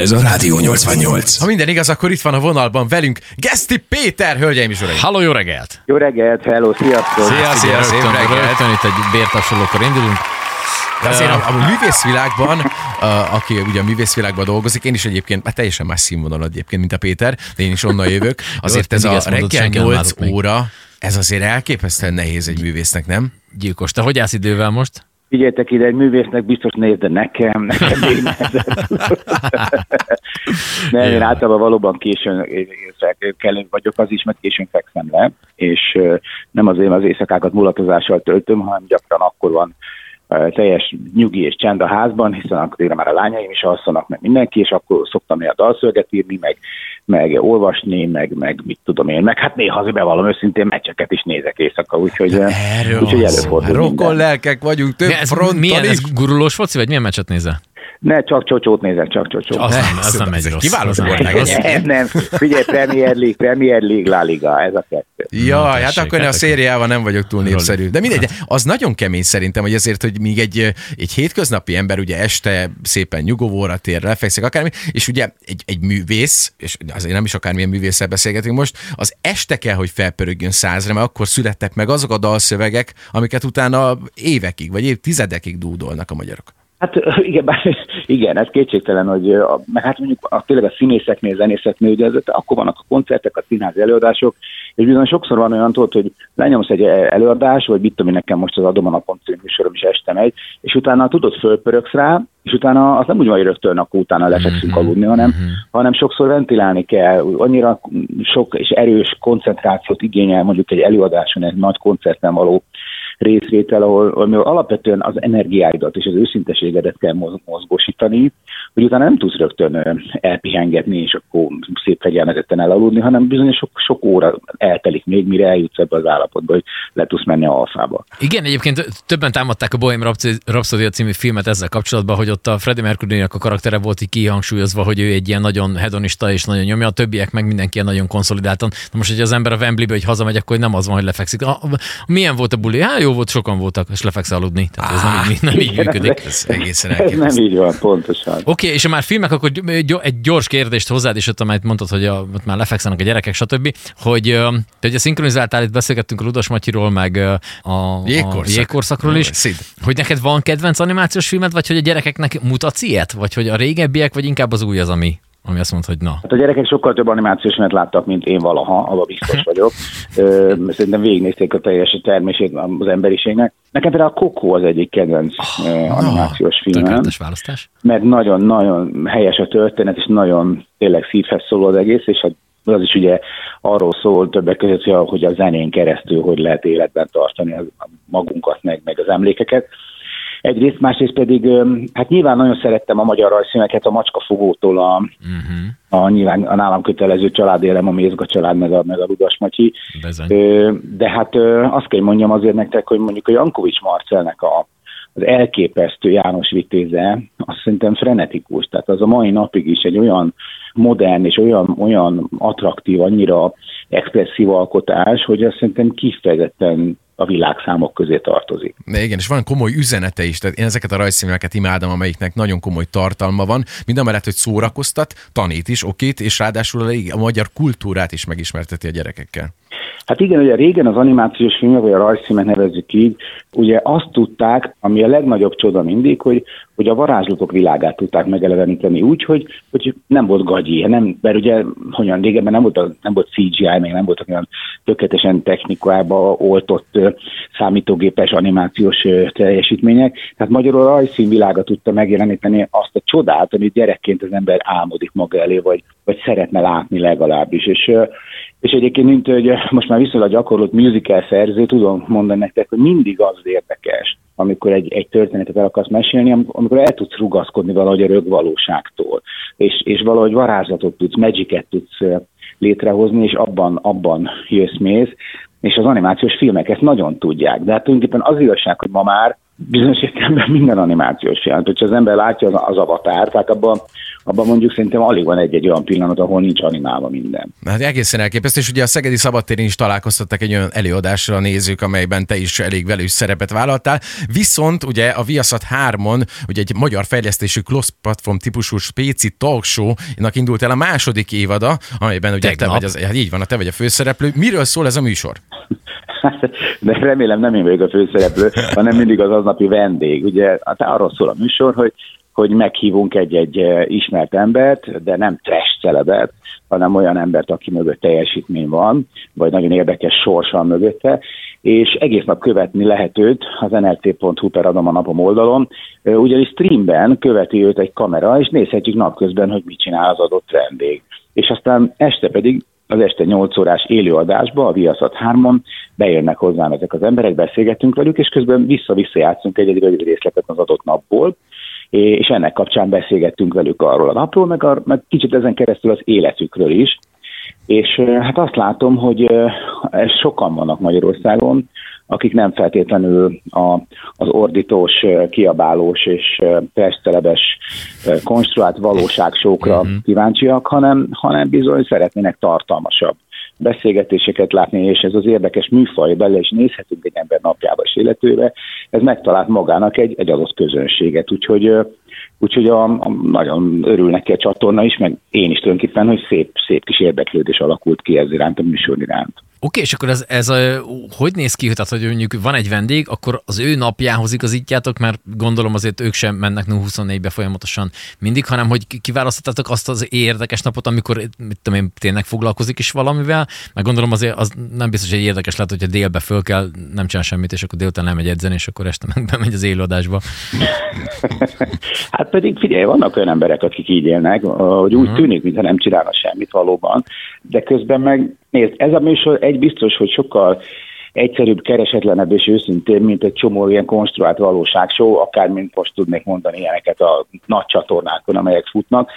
Ez a Rádió 88. Ha minden igaz, akkor itt van a vonalban velünk Geszti Péter, hölgyeim és uraim. Halló, jó reggelt! Jó reggelt, hello, sziasztok! Szia, szia, szép Rögtön, reggelt. rögtön itt egy bértapsolókor indulunk. De azért a, a művészvilágban, a, aki ugye a művészvilágban dolgozik, én is egyébként, hát teljesen más színvonal egyébként, mint a Péter, de én is onnan jövök. Azért ez a reggel senki nem 8 állott még. óra, ez azért elképesztően nehéz egy művésznek, nem? Gyilkos, te hogy állsz idővel most? Figyeljetek ide, egy művésznek biztos néz, de nekem, nekem még. Nem, én általában valóban későn kellő vagyok, az is, mert későn fekszem le, és nem azért az éjszakákat mulatozással töltöm, hanem gyakran akkor van teljes nyugi és csend a házban, hiszen akkor már a lányaim is alszanak, meg mindenki, és akkor szoktam néha dalszöveget írni, meg, meg olvasni, meg, meg mit tudom én, meg hát néha azért bevallom őszintén meccseket is nézek éjszaka, úgyhogy, Erről úgyhogy előfordul Rokon minden. lelkek vagyunk, több ez, fronton milyen ez is. gurulós foci, vagy milyen meccset nézel? Ne, csak csocsót nézek, csak csocsót. Az nem, Ez- az nem egy rossz. kiváló sportág. Nem, nem. Figyelj, Premier League, Premier League, La Liga, ez a kettő. Ja, hát tessék, akkor én a hát szériával nem vagyok túl népszerű. De mindegy, az nagyon kemény szerintem, hogy azért, hogy míg egy, egy hétköznapi ember ugye este szépen nyugovóra tér, lefekszik akármi, és ugye egy, egy művész, és azért nem is akármilyen művésszel beszélgetünk most, az este kell, hogy felpörögjön százra, mert akkor születtek meg azok a dalszövegek, amiket utána évekig, vagy évtizedekig dúdolnak a magyarok. Hát igen, bár, igen, ez kétségtelen, hogy a, mert hát mondjuk a, tényleg a színészeknél, zenészeknél, ugye ez, akkor vannak a koncertek, a színházi előadások, és bizony sokszor van olyan tudod, hogy lenyomsz egy előadás, vagy mit tudom én, nekem most az Adom a napon című műsorom is este megy, és utána tudod, fölpöröksz rá, és utána az nem úgy van, hogy rögtön akkor utána lefekszünk aludni, hanem, hanem sokszor ventilálni kell, annyira sok és erős koncentrációt igényel mondjuk egy előadáson, egy nagy koncerten való részvétel, ahol, ahol alapvetően az energiáidat és az őszinteségedet kell moz- mozgósítani, hogy utána nem tudsz rögtön elpihengetni, és akkor szép fegyelmezetten elaludni, hanem bizony sok, sok óra eltelik még, mire eljutsz ebbe az állapotba, hogy le tudsz menni a alfába. Igen, egyébként többen támadták a Bohem Rhapsody című filmet ezzel kapcsolatban, hogy ott a Freddie mercury a karaktere volt így kihangsúlyozva, hogy ő egy ilyen nagyon hedonista és nagyon nyomja, a többiek meg mindenki ilyen nagyon konszolidáltan. Na most, hogy az ember a Wembleybe, hogy hazamegy, akkor nem az van, hogy lefekszik. Ah, milyen volt a buli? Hát jó volt, sokan voltak, és lefeksz aludni. Tehát ez nem így, nem így működik. Ez egészen Ez nem elképesztő. így van, pontosan. Oké, okay, és ha már filmek, akkor gy- egy gyors kérdést hozzád is, ott, amelyet mondtad, hogy a, ott már lefekszenek a gyerekek, stb. Hogy, te ugye szinkronizáltál, itt beszélgettünk a Ludas Matyiról, meg a, a Jégkorszak. jégkorszakról is. Szid. Hogy neked van kedvenc animációs filmed, vagy hogy a gyerekeknek mutatsz ilyet? Vagy hogy a régebbiek, vagy inkább az új az, ami, ami azt mondta, hogy na. Hát a gyerekek sokkal több animációs filmet láttak, mint én valaha, abban biztos vagyok. Ö, Szerintem végignézték a teljes termését az emberiségnek. Nekem például a Coco az egyik kedvenc oh, animációs filmem, Tökéletes választás. mert nagyon-nagyon helyes a történet, és nagyon tényleg szívhez szóló az egész, és hát az is ugye arról szól többek között, hogy a- zenén keresztül hogy lehet életben tartani magunkat, meg, meg az emlékeket. Egyrészt, másrészt pedig, hát nyilván nagyon szerettem a magyar rajzfilmeket a macskafogótól a, Uh-huh. a nyilván a nálam kötelező családélem, a Mézga család, meg a, meg a Rudas Matyi. Bezony. De hát azt kell mondjam azért nektek, hogy mondjuk a Jankovics Marcelnek a, az elképesztő János Vitéze, azt szerintem frenetikus. Tehát az a mai napig is egy olyan modern és olyan, olyan attraktív, annyira expresszív alkotás, hogy azt szerintem kifejezetten a világszámok közé tartozik. De igen, és van komoly üzenete is, tehát én ezeket a rajzfilmeket imádom, amelyiknek nagyon komoly tartalma van, mind a mellett, hogy szórakoztat, tanít is, okít, és ráadásul a, magyar kultúrát is megismerteti a gyerekekkel. Hát igen, ugye régen az animációs filmek, vagy a rajzfilmek nevezzük így, ugye azt tudták, ami a legnagyobb csoda mindig, hogy, hogy a varázslatok világát tudták megeleveníteni úgy, hogy, hogy nem volt gagyi, nem, mert ugye hogyan régebben nem volt, a, nem volt CGI, még nem voltak olyan tökéletesen technikába oltott számítógépes animációs teljesítmények, tehát magyarul a rajzfilm világa tudta megjeleníteni azt a csodát, amit gyerekként az ember álmodik maga elé, vagy, vagy szeretne látni legalábbis. És, és egyébként, mint hogy most már viszonylag gyakorlott musical szerző, tudom mondani nektek, hogy mindig az érdekes, amikor egy, egy történetet el akarsz mesélni, am- amikor el tudsz rugaszkodni valahogy a rögvalóságtól, és, és valahogy varázslatot tudsz, magicet tudsz létrehozni, és abban, abban jössz mész, és az animációs filmek ezt nagyon tudják. De hát tulajdonképpen az igazság, hogy ma már bizonyos értelemben minden animációs film. Hogyha az ember látja az, az avatár, tehát abban abban mondjuk szerintem alig van egy-egy olyan pillanat, ahol nincs animálva minden. Hát egészen elképesztő, és ugye a Szegedi Szabadtéren is találkoztattak egy olyan előadásra a nézők, amelyben te is elég velős szerepet vállaltál. Viszont ugye a Viaszat 3-on, ugye egy magyar fejlesztésű close platform típusú spéci talk show-nak indult el a második évada, amelyben ugye Tegnap. te vagy az, hát így van, a te vagy a főszereplő. Miről szól ez a műsor? De remélem nem én vagyok a főszereplő, hanem mindig az aznapi vendég. Ugye hát arról szól a műsor, hogy hogy meghívunk egy-egy eh, ismert embert, de nem trash celebet, hanem olyan embert, aki mögött teljesítmény van, vagy nagyon érdekes sorsa mögötte, és egész nap követni lehet őt az nlt.hu per adom a napom oldalon, eh, ugyanis streamben követi őt egy kamera, és nézhetjük napközben, hogy mit csinál az adott vendég. És aztán este pedig az este 8 órás élőadásba, a Viaszat 3-on bejönnek hozzám ezek az emberek, beszélgetünk velük, és közben vissza-vissza játszunk egy-egy rövid részletet az adott napból, és ennek kapcsán beszélgettünk velük arról a napról, meg, a, meg kicsit ezen keresztül az életükről is, és hát azt látom, hogy sokan vannak Magyarországon, akik nem feltétlenül a, az ordítós, kiabálós és testcelebes konstruált valóságsókra mm-hmm. kíváncsiak, hanem, hanem bizony szeretnének tartalmasabb beszélgetéseket látni, és ez az érdekes műfaj, bele is nézhetünk egy ember napjába és életőbe, ez megtalált magának egy, egy adott közönséget, úgyhogy Úgyhogy a, a, nagyon örül neki a csatorna is, meg én is tulajdonképpen, hogy szép, szép kis érdeklődés alakult ki ez iránt, a műsor iránt. Oké, és akkor ez, ez a, hogy néz ki, tehát hogy mondjuk van egy vendég, akkor az ő napjához igazítjátok, mert gondolom azért ők sem mennek 24-be folyamatosan mindig, hanem hogy kiválasztottátok azt az érdekes napot, amikor mit tudom én, tényleg foglalkozik is valamivel, meg gondolom azért az nem biztos, hogy érdekes lehet, hogyha délbe föl kell, nem csinál semmit, és akkor délután nem megy edzeni, és akkor este meg bemegy az élőadásba. hát pedig figyelj, vannak olyan emberek, akik így élnek, hogy úgy uh-huh. tűnik, mintha nem csinálna semmit valóban, de közben meg Nézd, ez a műsor egy biztos, hogy sokkal egyszerűbb, keresetlenebb és őszintén, mint egy csomó ilyen konstruált valóságshow, akár mint most tudnék mondani ilyeneket a nagy csatornákon, amelyek futnak.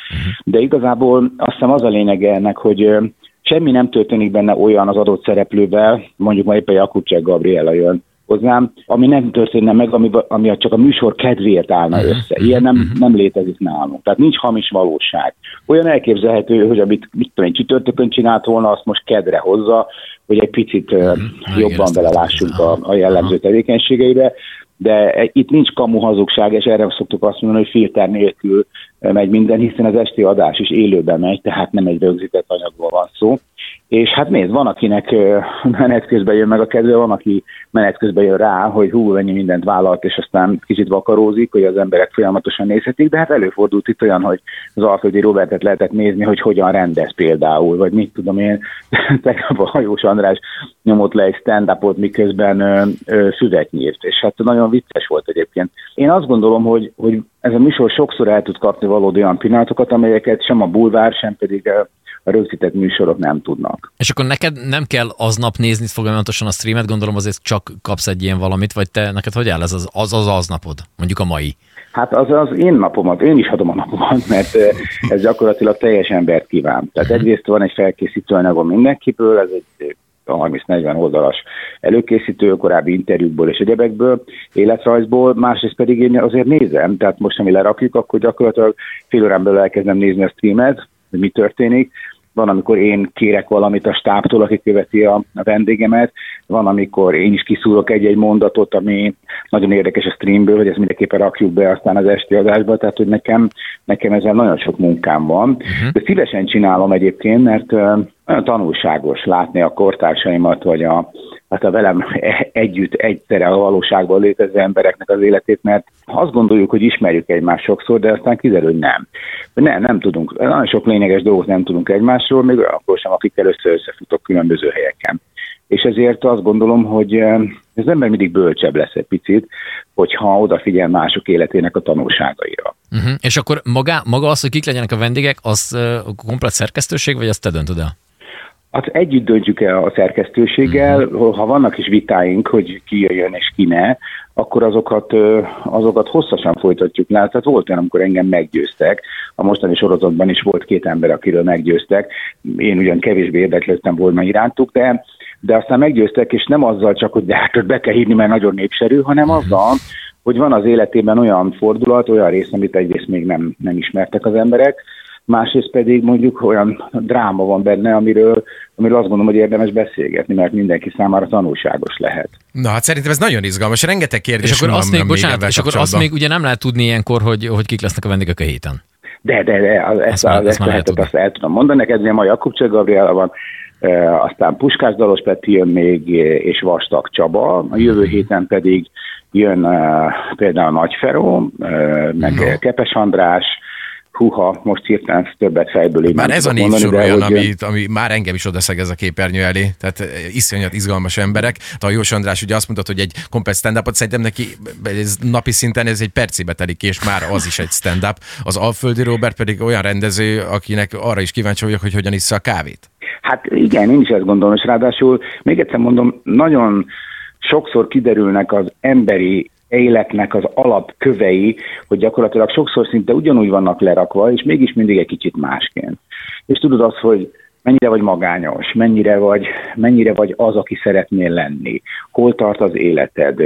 De igazából azt hiszem az a lényege ennek, hogy semmi nem történik benne olyan az adott szereplővel, mondjuk ma éppen Jakubcsek Gabriela jön hozzám, ami nem történne meg, ami, ami csak a műsor kedvéért állna mhm. össze. Ilyen nem, mhm. nem létezik nálunk. Tehát nincs hamis valóság. Olyan elképzelhető, hogy amit mit tudom én, csütörtökön csinált volna, azt most kedre hozza, hogy egy picit uh, jobban belelássunk a, a jellemző tevékenységeibe, de itt nincs kamu hazugság, és erre szoktuk azt mondani, hogy filter nélkül megy minden, hiszen az esti adás is élőben megy, tehát nem egy rögzített anyagból van szó. És hát nézd, van, akinek menet közben jön meg a kedve, van, aki menet közben jön rá, hogy hú, ennyi mindent vállalt, és aztán kicsit vakarózik, hogy az emberek folyamatosan nézhetik, de hát előfordult itt olyan, hogy az Alföldi Robertet lehetett nézni, hogy hogyan rendez például, vagy mit tudom én, tegnap a Hajós András nyomott le egy stand-upot, miközben ö, nyírt, és hát nagyon vicces volt egyébként. Én azt gondolom, hogy, hogy ez a műsor sokszor el tud kapni valódi olyan pillanatokat, amelyeket sem a bulvár, sem pedig rögzített műsorok nem tudnak. És akkor neked nem kell aznap nézni folyamatosan a streamet, gondolom azért csak kapsz egy ilyen valamit, vagy te neked hogy áll ez az az, az, az napod, mondjuk a mai? Hát az az én napomat, én is adom a napomat, mert ez gyakorlatilag teljes embert kíván. Tehát uh-huh. egyrészt van egy felkészítő anyagom mindenkiből, ez egy 30-40 oldalas előkészítő, korábbi interjúkból és egyebekből, életrajzból, másrészt pedig én azért nézem, tehát most, ami lerakjuk, akkor gyakorlatilag fél órán belül elkezdem nézni a streamet, hogy mi történik, van, amikor én kérek valamit a stábtól, aki követi a, a vendégemet, van, amikor én is kiszúrok egy-egy mondatot, ami nagyon érdekes a streamből, hogy ezt mindenképpen rakjuk be aztán az esti adásba, tehát hogy nekem, nekem ezzel nagyon sok munkám van. Uh-huh. De szívesen csinálom egyébként, mert nagyon tanulságos látni a kortársaimat, vagy a, hát a velem együtt egyszerre a valóságban létező embereknek az életét, mert azt gondoljuk, hogy ismerjük egymást sokszor, de aztán kiderül, hogy nem. Nem, nem tudunk, nagyon sok lényeges dolgot nem tudunk egymásról, még akkor sem, akik először összefutok különböző helyeken. És ezért azt gondolom, hogy az ember mindig bölcsebb lesz egy picit, hogyha odafigyel mások életének a tanulságaira. Uh-huh. És akkor maga, maga az, hogy kik legyenek a vendégek, az uh, komplet szerkesztőség, vagy azt te döntöd el? Hát együtt döntjük el a szerkesztőséggel, uh-huh. ha vannak is vitáink, hogy ki jöjjön és ki ne, akkor azokat, azokat hosszasan folytatjuk le. Tehát volt olyan, amikor engem meggyőztek. A mostani sorozatban is volt két ember, akiről meggyőztek. Én ugyan kevésbé érdeklődtem volna irántuk, de, de aztán meggyőztek, és nem azzal csak, hogy de hát be kell hívni, mert nagyon népszerű, hanem azzal, hogy van az életében olyan fordulat, olyan rész, amit egyrészt még nem, nem ismertek az emberek, másrészt pedig mondjuk olyan dráma van benne, amiről, amiről azt gondolom, hogy érdemes beszélgetni, mert mindenki számára tanulságos lehet. Na hát szerintem ez nagyon izgalmas, rengeteg kérdés és akkor azt még, bocsánat, és akkor azt még ugye nem lehet tudni ilyenkor, hogy, hogy kik lesznek a vendégek a héten. De, de, de, az, ezt, már, az, ezt, lehetett, azt el tudom mondani. Neked ugye ma Jakub Cseh Gabriela van, e, aztán Puskás Dalos Peti jön még, és Vastag Csaba. A jövő héten pedig jön e, például Nagy Feró, e, meg no. Kepes András, Húha, most hirtelen többet fejből Már ez a névsor olyan, ami, ami már engem is odaszeg ez a képernyő elé, tehát eh, iszonyat izgalmas emberek. A Jós András ugye azt mondta, hogy egy komplet stand-upot szerintem neki ez napi szinten ez egy percébe telik, és már az is egy stand-up. Az Alföldi Robert pedig olyan rendező, akinek arra is kíváncsi vagyok, hogy hogyan iszza a kávét. Hát igen, én is ezt gondolom, és ráadásul még egyszer mondom, nagyon sokszor kiderülnek az emberi életnek az alapkövei, hogy gyakorlatilag sokszor szinte ugyanúgy vannak lerakva, és mégis mindig egy kicsit másként. És tudod azt, hogy mennyire vagy magányos, mennyire vagy, mennyire vagy az, aki szeretnél lenni, hol tart az életed,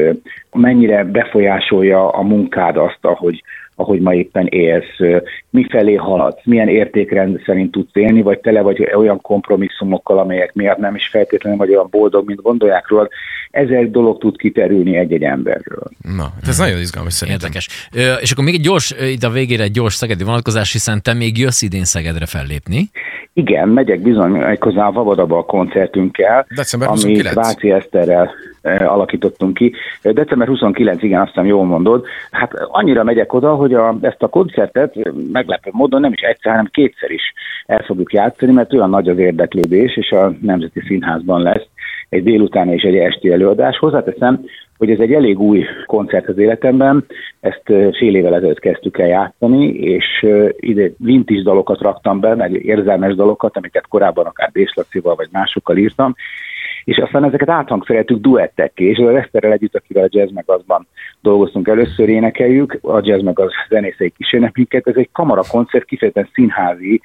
mennyire befolyásolja a munkád azt, ahogy, ahogy ma éppen élsz, mifelé haladsz, milyen értékrend szerint tudsz élni, vagy tele vagy olyan kompromisszumokkal, amelyek miatt nem is feltétlenül vagy olyan boldog, mint gondolják rólad. Ezer dolog tud kiterülni egy-egy emberről. Na, ez nagyon izgalmas szerintem. Érdekes. És akkor még egy gyors, itt a végére egy gyors szegedi vonatkozás, hiszen te még jössz idén Szegedre fellépni. Igen, megyek bizony méghozzá a Vavadaba a koncertünkkel, December amit Váci Eszterrel alakítottunk ki. December 29, igen, azt hiszem jól mondod. Hát annyira megyek oda, hogy a, ezt a koncertet meglepő módon nem is egyszer, hanem kétszer is el fogjuk játszani, mert olyan nagy az érdeklődés, és a Nemzeti Színházban lesz egy délutáni és egy esti előadás. Hozzáteszem, hogy ez egy elég új koncert az életemben, ezt fél évvel ezelőtt kezdtük el játszani, és ide vintis dalokat raktam be, meg érzelmes dalokat, amiket korábban akár Déslacival vagy másokkal írtam, és aztán ezeket áthangszereltük duettekké, és az Eszterrel együtt, akivel a jazz meg azban dolgoztunk először énekeljük, a jazz meg az zenészei kísérnek minket, ez egy kamara koncert, kifejezetten színházi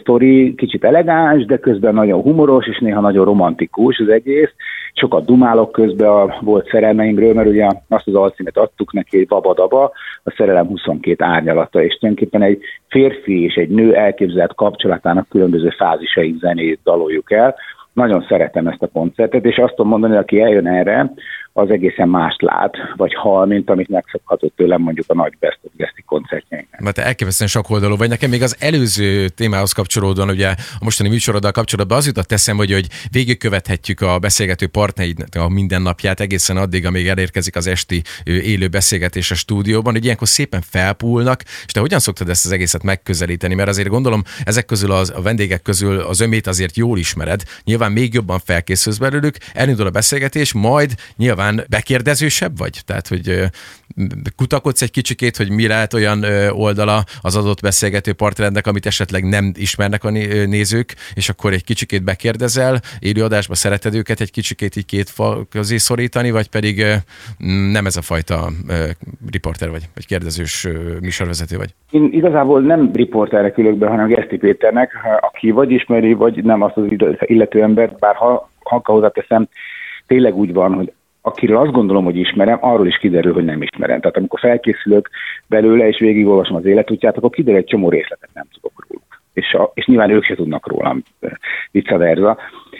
sztori, kicsit elegáns, de közben nagyon humoros, és néha nagyon romantikus az egész. Sokat dumálok közben a volt szerelmeimről, mert ugye azt az alcímet adtuk neki, egy babadaba, a szerelem 22 árnyalata, és tulajdonképpen egy férfi és egy nő elképzelt kapcsolatának különböző fázisai zenét daloljuk el. Nagyon szeretem ezt a koncertet, és azt tudom mondani, aki eljön erre, az egészen mást lát, vagy hall, mint amit megszokhatott tőlem mondjuk a nagy Best of Geszti koncertjeinknek. Mert te elképesztően sok oldalú vagy. Nekem még az előző témához kapcsolódóan, ugye a mostani műsoroddal kapcsolatban az jutott eszem, hogy, hogy végigkövethetjük a beszélgető partneidnek a mindennapját egészen addig, amíg elérkezik az esti élő beszélgetés a stúdióban, hogy ilyenkor szépen felpúlnak, és te hogyan szoktad ezt az egészet megközelíteni? Mert azért gondolom, ezek közül az, a vendégek közül az ömét azért jól ismered, nyilván még jobban felkészülsz belőlük, elindul a beszélgetés, majd nyilván nyilván bekérdezősebb vagy? Tehát, hogy kutakodsz egy kicsikét, hogy mi lehet olyan oldala az adott beszélgető partnernek, amit esetleg nem ismernek a nézők, és akkor egy kicsikét bekérdezel, élőadásba szereted őket egy kicsikét így két fal közé szorítani, vagy pedig nem ez a fajta riporter vagy, vagy kérdezős műsorvezető vagy? Én igazából nem riporternek ülök be, hanem Geszti Péternek, aki vagy ismeri, vagy nem azt az illető embert, bár ha, ha hozzáteszem, tényleg úgy van, hogy akiről azt gondolom, hogy ismerem, arról is kiderül, hogy nem ismerem. Tehát amikor felkészülök belőle, és végigolvasom az életútját, akkor kiderül egy csomó részletet nem tudok róluk. És, a, és nyilván ők se tudnak rólam, vice versa.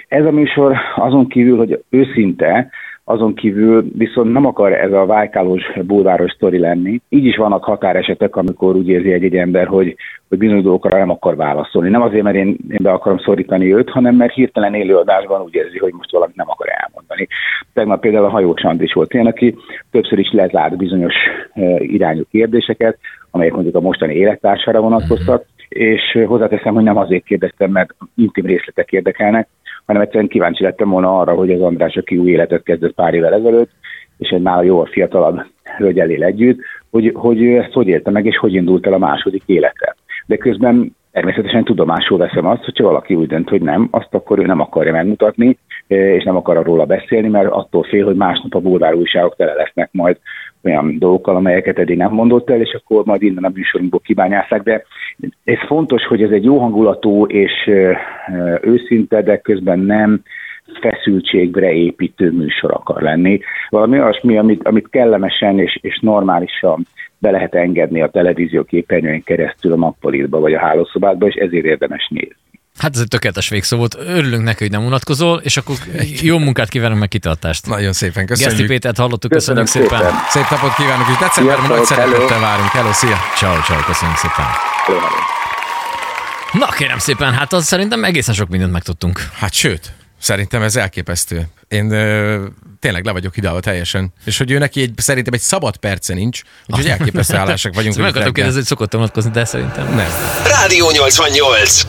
Ez a műsor azon kívül, hogy őszinte, azon kívül viszont nem akar ez a vájkálós bulváros sztori lenni. Így is vannak határesetek, amikor úgy érzi egy, egy ember, hogy, hogy bizonyos dolgokra nem akar válaszolni. Nem azért, mert én, én be akarom szorítani őt, hanem mert hirtelen élőadásban úgy érzi, hogy most valamit nem akar elmondani. Tegnap például a Hajós is volt ilyen, aki többször is lezárt bizonyos e, irányú kérdéseket, amelyek mondjuk a mostani élettársára vonatkoztak, és hozzáteszem, hogy nem azért kérdeztem, mert intim részletek érdekelnek, hanem egyszerűen kíváncsi lettem volna arra, hogy az András, aki új életet kezdett pár évvel ezelőtt, és egy nála jóval fiatalabb hölgy él együtt, hogy, hogy ezt hogy élte meg, és hogy indult el a második élete. De közben természetesen tudomásul veszem azt, hogyha valaki úgy dönt, hogy nem, azt akkor ő nem akarja megmutatni, és nem akar róla beszélni, mert attól fél, hogy másnap a bulvár újságok tele lesznek majd olyan dolgokkal, amelyeket eddig nem mondott el, és akkor majd innen a műsorunkból kibányászák, de ez fontos, hogy ez egy jó hangulatú és őszinte, de közben nem feszültségre építő műsor akar lenni. Valami olyasmi, amit, amit kellemesen és, és normálisan be lehet engedni a televízió képernyőn keresztül a nappalitba vagy a hálószobádba, és ezért érdemes nézni. Hát ez egy tökéletes végszó volt. Örülünk neki, hogy nem unatkozol, és akkor jó munkát kívánunk meg kitartást. Nagyon szépen köszönjük. Geszti Pétert hallottuk, köszönjük Köszönöm szépen. szépen. Szép napot kívánok, és decemberben nagy szeretettel várunk. Hello, szia! Ciao, ciao, köszönjük szépen. Hello, hello. Na kérem szépen, hát az szerintem egészen sok mindent megtudtunk. Hát sőt, szerintem ez elképesztő. Én ö, tényleg le vagyok ideálva teljesen. És hogy ő neki egy, szerintem egy szabad perce nincs, úgyhogy elképesztő állások vagyunk. Meg akartam kérdezni, hogy szokott unatkozni, de szerintem Nem. Rádió 88.